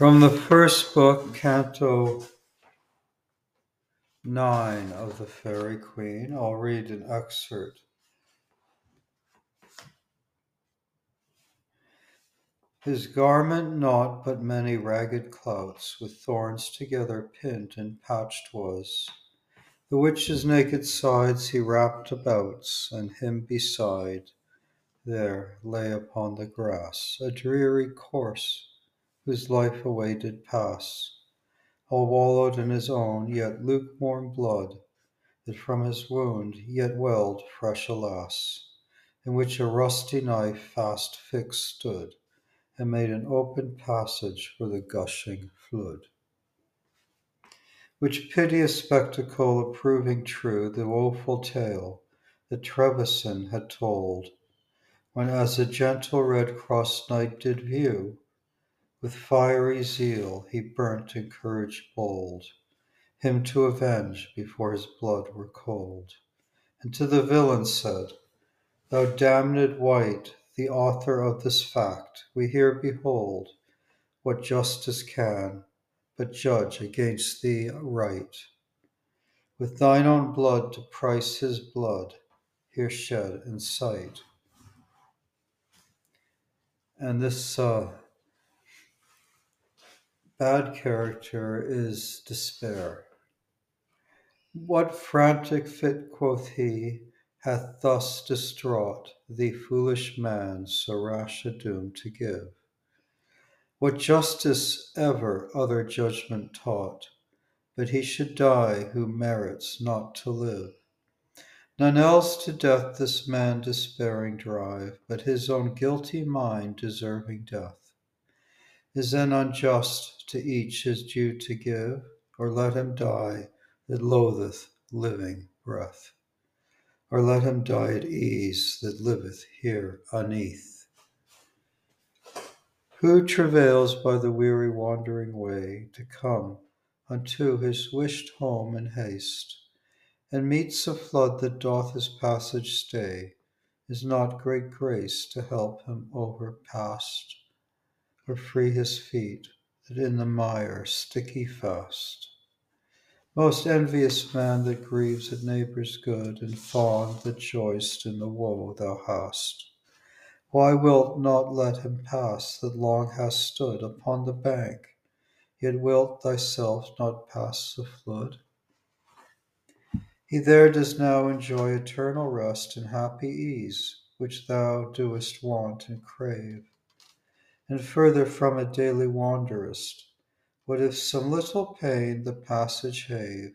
From the first book, Canto 9 of the Fairy Queen, I'll read an excerpt. His garment naught but many ragged clouts, with thorns together pinned and patched was. The which his naked sides he wrapped abouts, and him beside there lay upon the grass a dreary corse whose life away did pass, all wallowed in his own yet lukewarm blood, that from his wound yet welled fresh alas, in which a rusty knife fast fixed stood, and made an open passage for the gushing flood. Which piteous spectacle approving true the woeful tale that Trevisan had told, when as a gentle Red Cross knight did view, with fiery zeal he burnt in courage bold, him to avenge before his blood were cold. And to the villain said, Thou damned wight, the author of this fact, we here behold what justice can but judge against thee right. With thine own blood to price his blood, here shed in sight. And this uh, bad character is despair. What frantic fit, quoth he, hath thus distraught thee, foolish man, so rash a doom to give? What justice ever other judgment taught, but he should die who merits not to live? None else to death this man despairing drive, but his own guilty mind deserving death. Is then unjust to each his due to give, or let him die that loatheth living breath, or let him die at ease that liveth here uneath. Who travails by the weary wandering way to come unto his wished home in haste, and meets a flood that doth his passage stay, is not great grace to help him over past or free his feet that in the mire sticky fast. Most envious man that grieves at neighbor's good, and fond that joyst in the woe thou hast. Why wilt not let him pass that long has stood upon the bank, yet wilt thyself not pass the flood? He there does now enjoy eternal rest and happy ease, which thou doest want and crave and further from it daily wanderest, what if some little pain the passage have,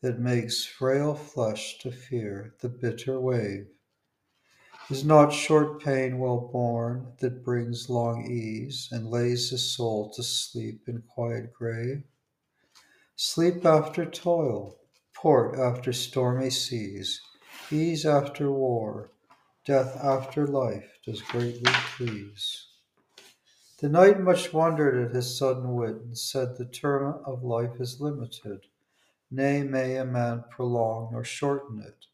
that makes frail flesh to fear the bitter wave? Is not short pain well borne that brings long ease, and lays the soul to sleep in quiet grave? Sleep after toil, port after stormy seas, ease after war, death after life does greatly please. The knight much wondered at his sudden wit, and said the term of life is limited. Nay, may a man prolong nor shorten it.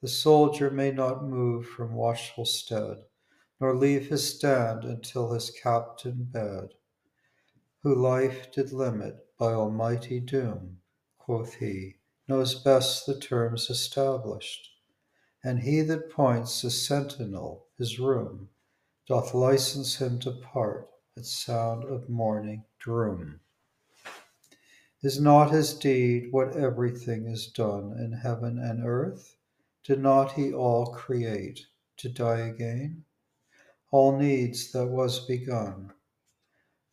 The soldier may not move from watchful stead, nor leave his stand until his captain bed. Who life did limit by almighty doom, quoth he, knows best the terms established. And he that points the sentinel his room, doth license him to part at sound of morning drum. Is not his deed what everything is done in heaven and earth? Did not he all create to die again? All needs that was begun.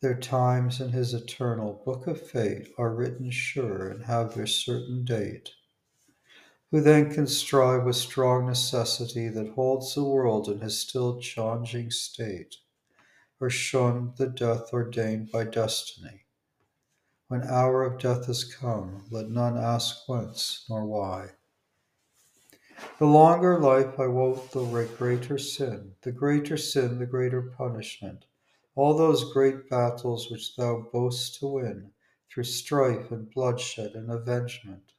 Their times in his eternal book of fate are written sure and have their certain date. Who then can strive with strong necessity that holds the world in his still changing state? Or shun the death ordained by destiny. When hour of death is come, let none ask whence nor why. The longer life I wot the greater sin, the greater sin, the greater punishment. All those great battles which thou boast to win through strife and bloodshed and avengement.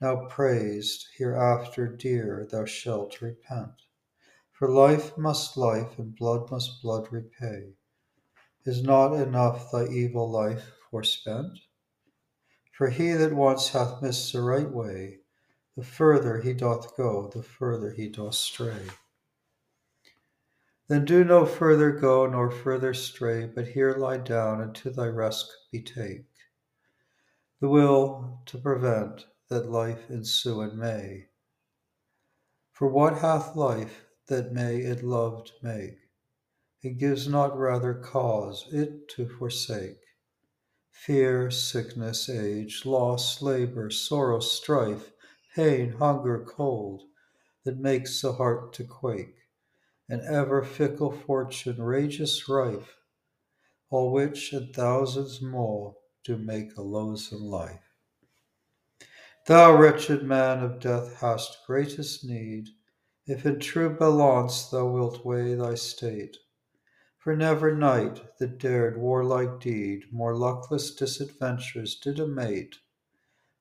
Now praised, hereafter dear, thou shalt repent. For life must life, and blood must blood repay. Is not enough thy evil life forespent? For he that once hath missed the right way, the further he doth go, the further he doth stray. Then do no further go, nor further stray, but here lie down and to thy rest betake. The will to prevent that life ensue and may. For what hath life that may it loved make? It gives not rather cause it to forsake. Fear, sickness, age, loss, labor, sorrow, strife, pain, hunger, cold, that makes the heart to quake, and ever fickle fortune, rageous rife, all which and thousands more do make a loathsome life. Thou wretched man of death hast greatest need, if in true balance thou wilt weigh thy state for never knight that dared warlike deed more luckless disadventures did amate.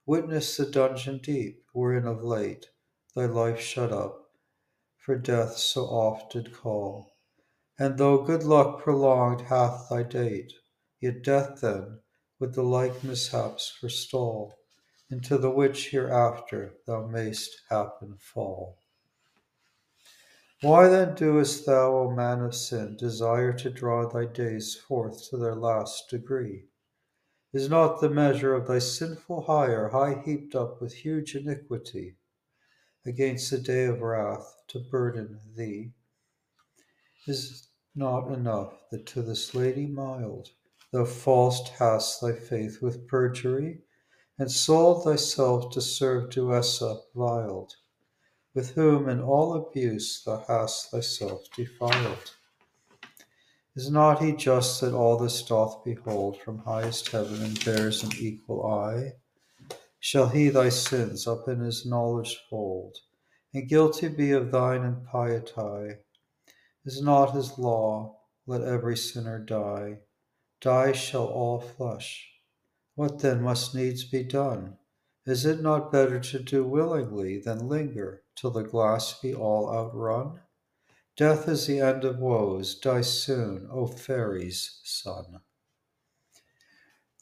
Witness the dungeon deep, wherein of late thy life shut up, for death so oft did call. And though good luck prolonged hath thy date, yet death then with the like mishaps forestall, into the which hereafter thou mayst happen fall. Why then doest thou, O man of sin, desire to draw thy days forth to their last degree? Is not the measure of thy sinful hire high heaped up with huge iniquity against the day of wrath to burden thee? Is not enough that to this lady mild thou falsed hast thy faith with perjury, and sold thyself to serve Duessa viled? With whom in all abuse thou hast thyself defiled. Is not he just that all this doth behold from highest heaven and bears an equal eye? Shall he thy sins up in his knowledge fold, and guilty be of thine impiety? Is not his law, let every sinner die? Die shall all flesh. What then must needs be done? Is it not better to do willingly than linger till the glass be all outrun? Death is the end of woes, die soon, O Faerie's son.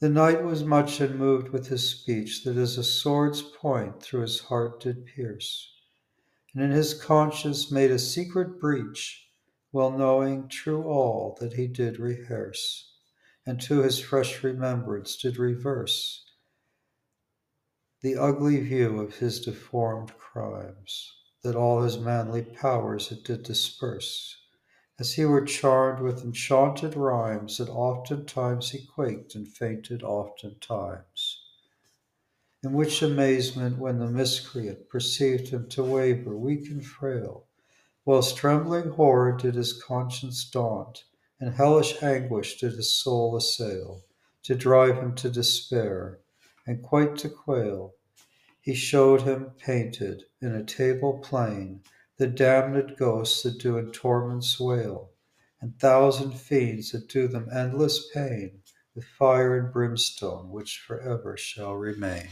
The knight was much enmoved with his speech, that as a sword's point through his heart did pierce, and in his conscience made a secret breach, well knowing true all that he did rehearse, and to his fresh remembrance did reverse the ugly view of his deformed crimes, that all his manly powers it did disperse, as he were charmed with enchanted rhymes, that oftentimes he quaked and fainted oftentimes. In which amazement, when the miscreant perceived him to waver, weak and frail, whilst trembling horror did his conscience daunt, and hellish anguish did his soul assail, to drive him to despair, and quite to quail, he showed him painted in a table plain the damned ghosts that do in torments wail, and thousand fiends that do them endless pain with fire and brimstone which forever shall remain.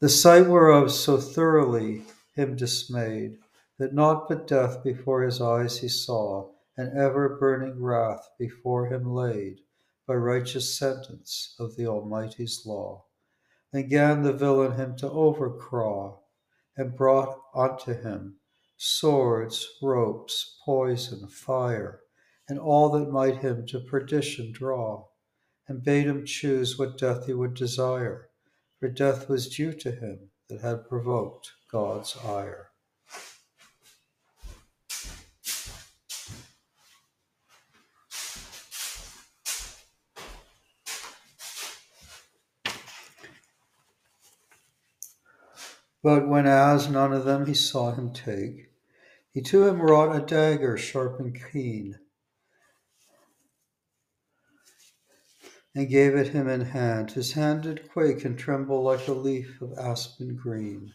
The sight whereof so thoroughly him dismayed, that naught but death before his eyes he saw, and ever burning wrath before him laid, by righteous sentence of the Almighty's law. Then gan the villain him to overcraw, and brought unto him swords, ropes, poison, fire, and all that might him to perdition draw, and bade him choose what death he would desire, for death was due to him that had provoked God's ire. But when as none of them he saw him take, he to him wrought a dagger sharp and keen, and gave it him in hand. His hand did quake and tremble like a leaf of aspen green,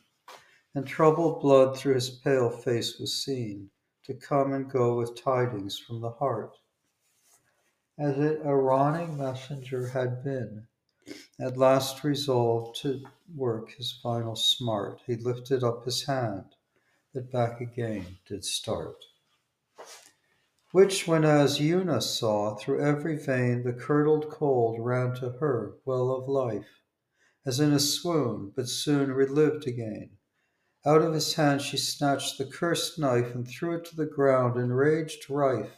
and troubled blood through his pale face was seen, to come and go with tidings from the heart. As it a rawning messenger had been, at last resolved to work his final smart, he lifted up his hand, that back again did start. Which, when as Una saw, through every vein the curdled cold ran to her well of life, as in a swoon, but soon relived again. Out of his hand she snatched the cursed knife and threw it to the ground, enraged rife,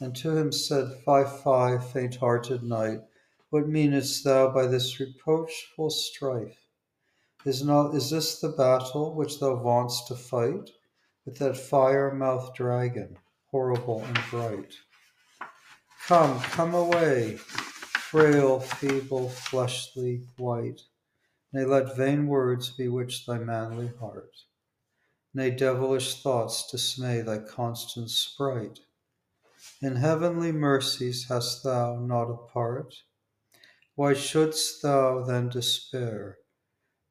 and to him said, Fie, fie, faint-hearted knight, what meanest thou by this reproachful strife? Is not is this the battle which thou vaunt'st to fight with that fire-mouthed dragon, horrible and bright? Come, come away, frail, feeble, fleshly, white. Nay, let vain words bewitch thy manly heart. Nay, devilish thoughts dismay thy constant sprite. In heavenly mercies hast thou not a part? Why shouldst thou then despair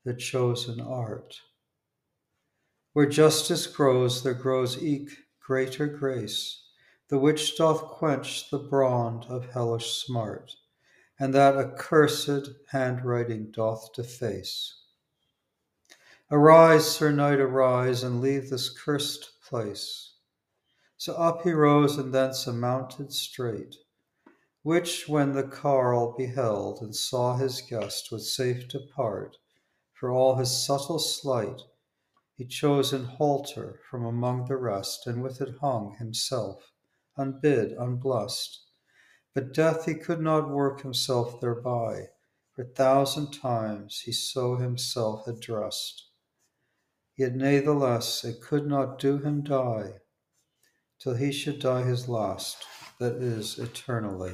the chosen art? Where justice grows, there grows eke greater grace, the which doth quench the brand of hellish smart, and that accursed handwriting doth deface. Arise, Sir Knight, arise, and leave this cursed place. So up he rose, and thence mounted straight, which when the carle beheld, and saw his guest would safe depart, for all his subtle sleight, he chose an halter from among the rest, and with it hung himself, unbid, unblessed. But death he could not work himself thereby, for thousand times he so himself had dressed. Yet natheless it could not do him die, till he should die his last, that is, eternally.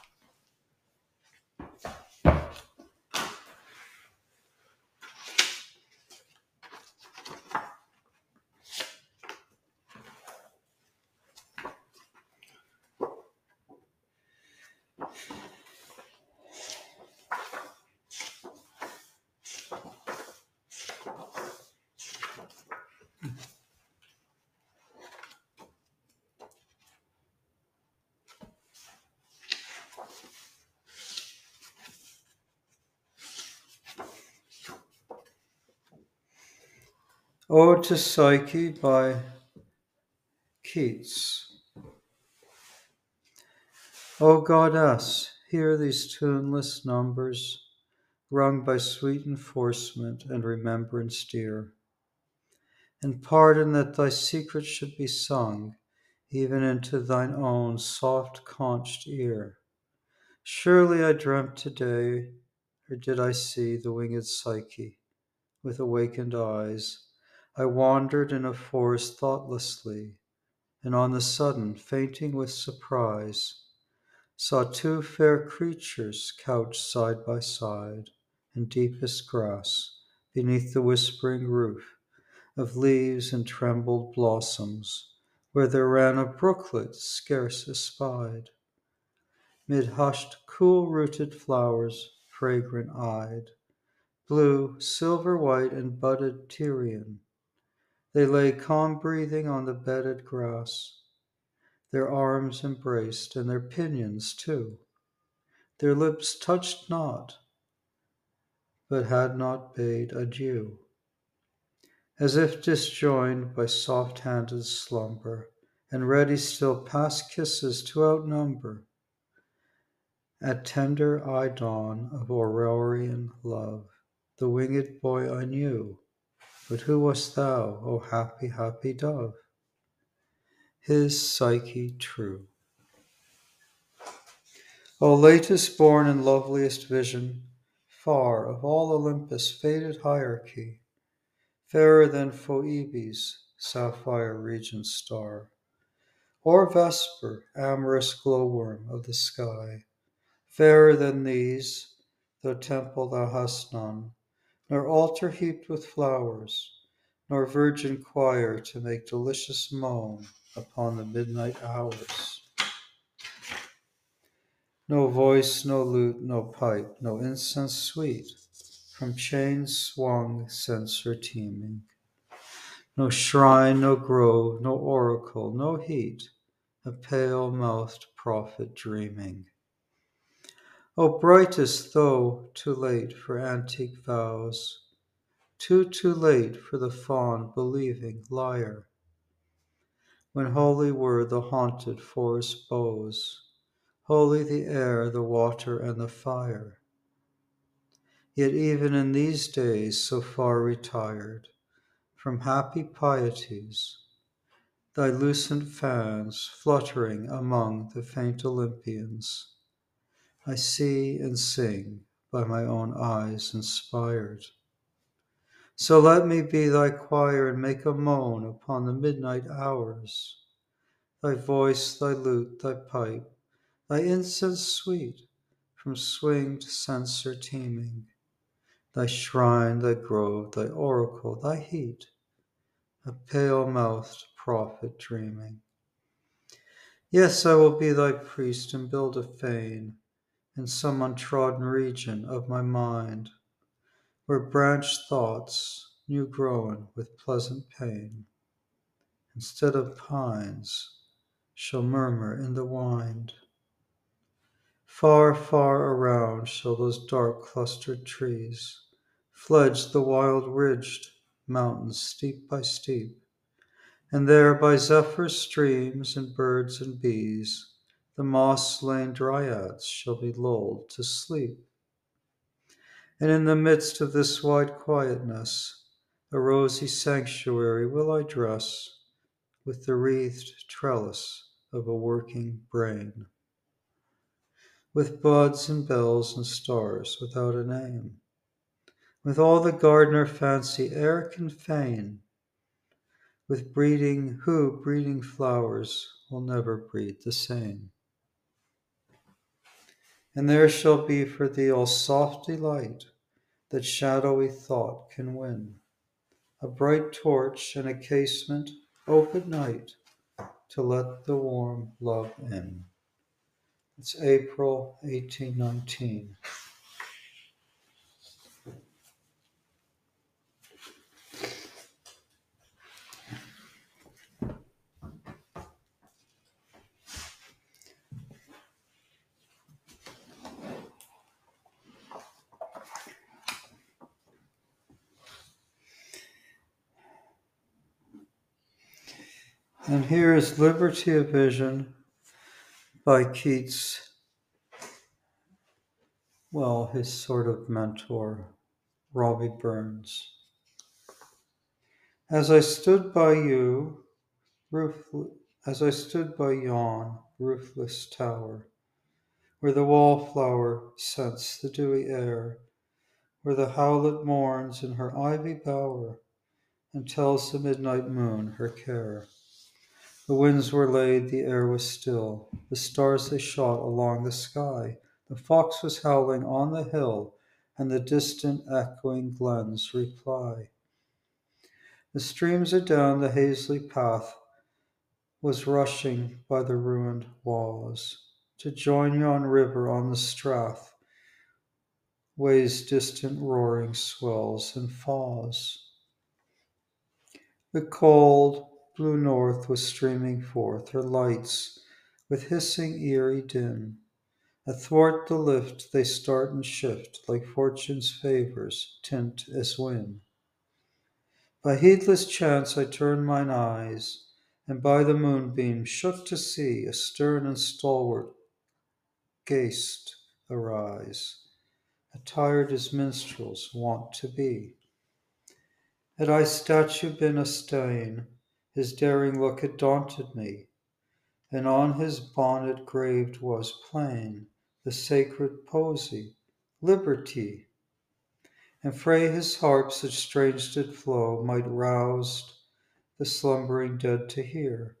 Ode to Psyche by Keats. O goddess, hear these tuneless numbers, rung by sweet enforcement and remembrance dear, and pardon that thy secret should be sung even into thine own soft conched ear. Surely I dreamt today, or did I see the winged Psyche with awakened eyes? I wandered in a forest thoughtlessly, and on the sudden, fainting with surprise, saw two fair creatures couched side by side in deepest grass, beneath the whispering roof of leaves and trembled blossoms, where there ran a brooklet scarce espied, mid hushed, cool rooted flowers, fragrant eyed, blue, silver white, and budded Tyrian they lay calm breathing on the bedded grass, their arms embraced, and their pinions too. Their lips touched not, but had not bade adieu. As if disjoined by soft handed slumber, and ready still past kisses to outnumber, at tender eye dawn of Aurorian love, the winged boy I knew but who wast thou, O happy, happy dove? His Psyche true. O latest born and loveliest vision, far of all Olympus' faded hierarchy, fairer than Phoebe's sapphire regent star, or Vesper, amorous glowworm of the sky, fairer than these, though temple thou hast none, nor altar heaped with flowers, nor virgin choir to make delicious moan upon the midnight hours. No voice, no lute, no pipe, no incense sweet, from chains swung censer teeming. No shrine, no grove, no oracle, no heat, a pale mouthed prophet dreaming. O brightest, though too late for antique vows, too, too late for the fond, believing liar. when holy were the haunted forest boughs, holy the air, the water, and the fire. Yet even in these days so far retired from happy pieties, thy lucent fans fluttering among the faint Olympians, I see and sing by my own eyes inspired. So let me be thy choir and make a moan upon the midnight hours. Thy voice, thy lute, thy pipe, thy incense sweet, from swinged censer teeming, thy shrine, thy grove, thy oracle, thy heat, a pale mouthed prophet dreaming. Yes, I will be thy priest and build a fane in some untrodden region of my mind where branched thoughts, new grown with pleasant pain, instead of pines, shall murmur in the wind. Far, far around shall those dark clustered trees fledge the wild ridged mountains steep by steep, and there by zephyrs, streams, and birds and bees, the moss slain dryads shall be lulled to sleep. And in the midst of this wide quietness, a rosy sanctuary will I dress with the wreathed trellis of a working brain, with buds and bells and stars without a name, with all the gardener fancy e'er can feign, with breeding who breeding flowers will never breed the same. And there shall be for thee all soft delight that shadowy thought can win. A bright torch and a casement open night to let the warm love in. It's April 1819. And here is Liberty of Vision by Keats. Well, his sort of mentor, Robbie Burns. As I stood by you, roofless, as I stood by yon roofless tower, where the wallflower scents the dewy air, where the howlet mourns in her ivy bower, and tells the midnight moon her care. The winds were laid, the air was still, the stars they shot along the sky. The fox was howling on the hill, and the distant echoing glens reply. The streams adown the Hazley path was rushing by the ruined walls to join yon river on the strath, ways distant roaring swells and falls. The cold, blue north was streaming forth her lights with hissing eerie din. Athwart the lift they start and shift like fortune's favors tint as wind. By heedless chance I turned mine eyes, and by the moonbeam shook to see a stern and stalwart ghaist arise, attired as minstrels wont to be. Had I statue been a stain, his daring look had daunted me, and on his bonnet graved was plain the sacred posy, Liberty. And frae his harp such strange did flow might rouse the slumbering dead to hear.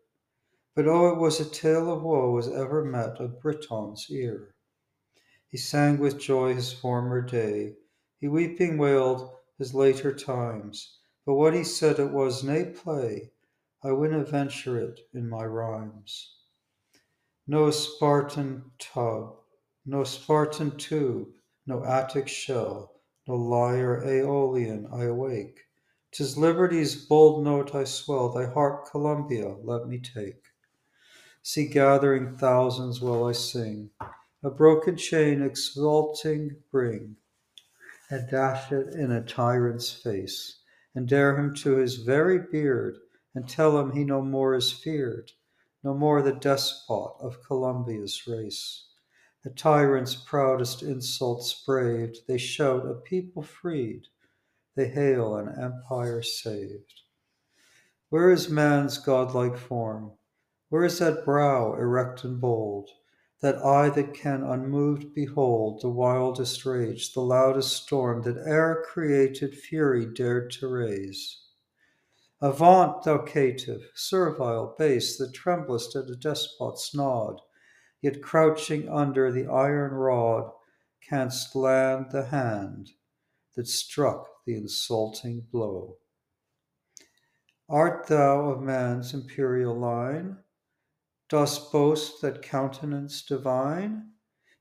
But oh, it was a tale of woe as ever met a Briton's ear. He sang with joy his former day, he weeping wailed his later times, but what he said it was nae play, I winna venture it in my rhymes. No Spartan tub, no Spartan tube, no Attic shell, no lyre Aeolian I awake. Tis liberty's bold note I swell, thy harp Columbia let me take. See gathering thousands while I sing, a broken chain exulting bring, and dash it in a tyrant's face, and dare him to his very beard and tell him he no more is feared, no more the despot of Columbia's race. The tyrant's proudest insults braved, they shout a people freed, they hail an empire saved. Where is man's godlike form? Where is that brow erect and bold? That eye that can unmoved behold the wildest rage, the loudest storm that e'er created fury dared to raise? Avaunt, thou caitiff, servile, base, that tremblest at a despot's nod, yet crouching under the iron rod, canst land the hand that struck the insulting blow. Art thou of man's imperial line? Dost boast that countenance divine?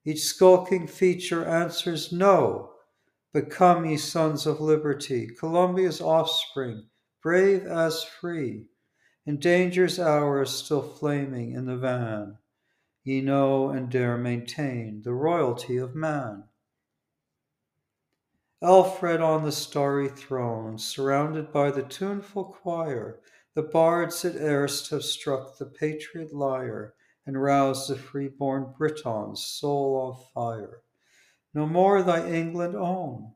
Each skulking feature answers no. But come, ye sons of liberty, Columbia's offspring, brave as free, in danger's hour still flaming in the van, ye know and dare maintain the royalty of man. Alfred on the starry throne, surrounded by the tuneful choir, the bards that erst have struck the patriot lyre and roused the free-born Briton's soul on fire. No more thy England own.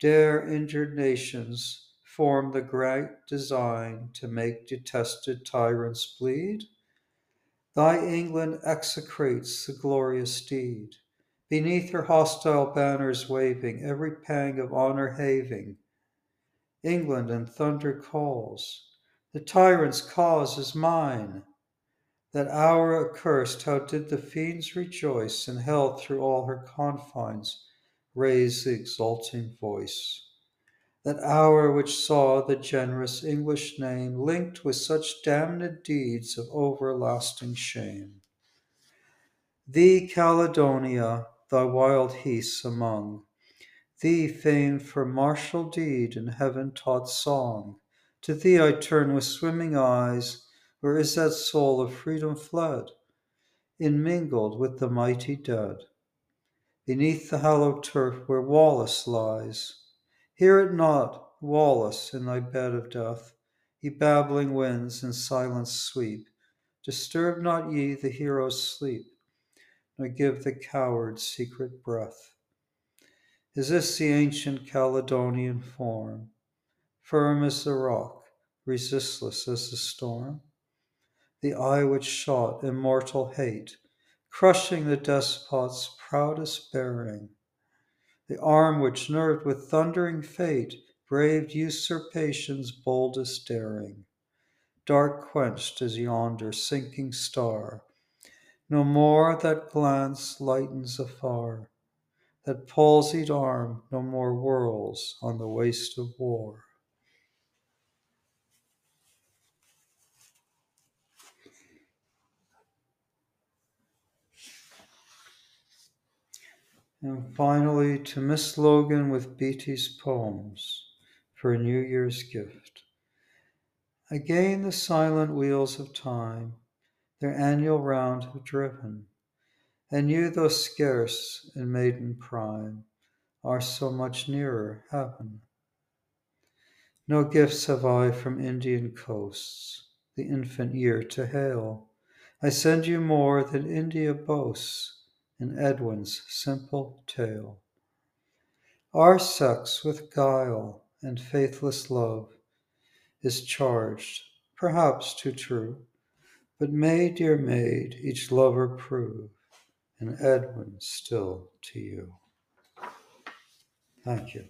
Dare injured nations form the great design to make detested tyrants bleed? Thy England execrates the glorious deed beneath her hostile banners waving, every pang of honor having. England in thunder calls, the tyrant's cause is mine. That hour accursed, how did the fiends rejoice, and hell through all her confines raise the exulting voice. That hour which saw the generous English name linked with such damned deeds of everlasting shame. Thee, Caledonia, thy wild heaths among. Thee, famed for martial deed and heaven taught song, to thee I turn with swimming eyes. Where is that soul of freedom fled, immingled with the mighty dead? Beneath the hallowed turf where Wallace lies. Hear it not, Wallace, in thy bed of death, ye babbling winds in silence sweep. Disturb not ye the hero's sleep nor give the coward secret breath. Is this the ancient Caledonian form, firm as the rock, resistless as the storm? The eye which shot immortal hate, crushing the despot's proudest bearing, the arm which nerved with thundering fate braved usurpation's boldest daring, dark quenched as yonder sinking star no more that glance lightens afar, that palsied arm no more whirls on the waste of war. And finally, to Miss Logan with Beattie's poems for a New Year's gift. Again, the silent wheels of time their annual round have driven. And you, though scarce in maiden prime, are so much nearer heaven. No gifts have I from Indian coasts, the infant year to hail. I send you more than India boasts in Edwin's simple tale. Our sex with guile and faithless love is charged, perhaps too true but may, dear maid, each lover prove an Edwin still to you. Thank you.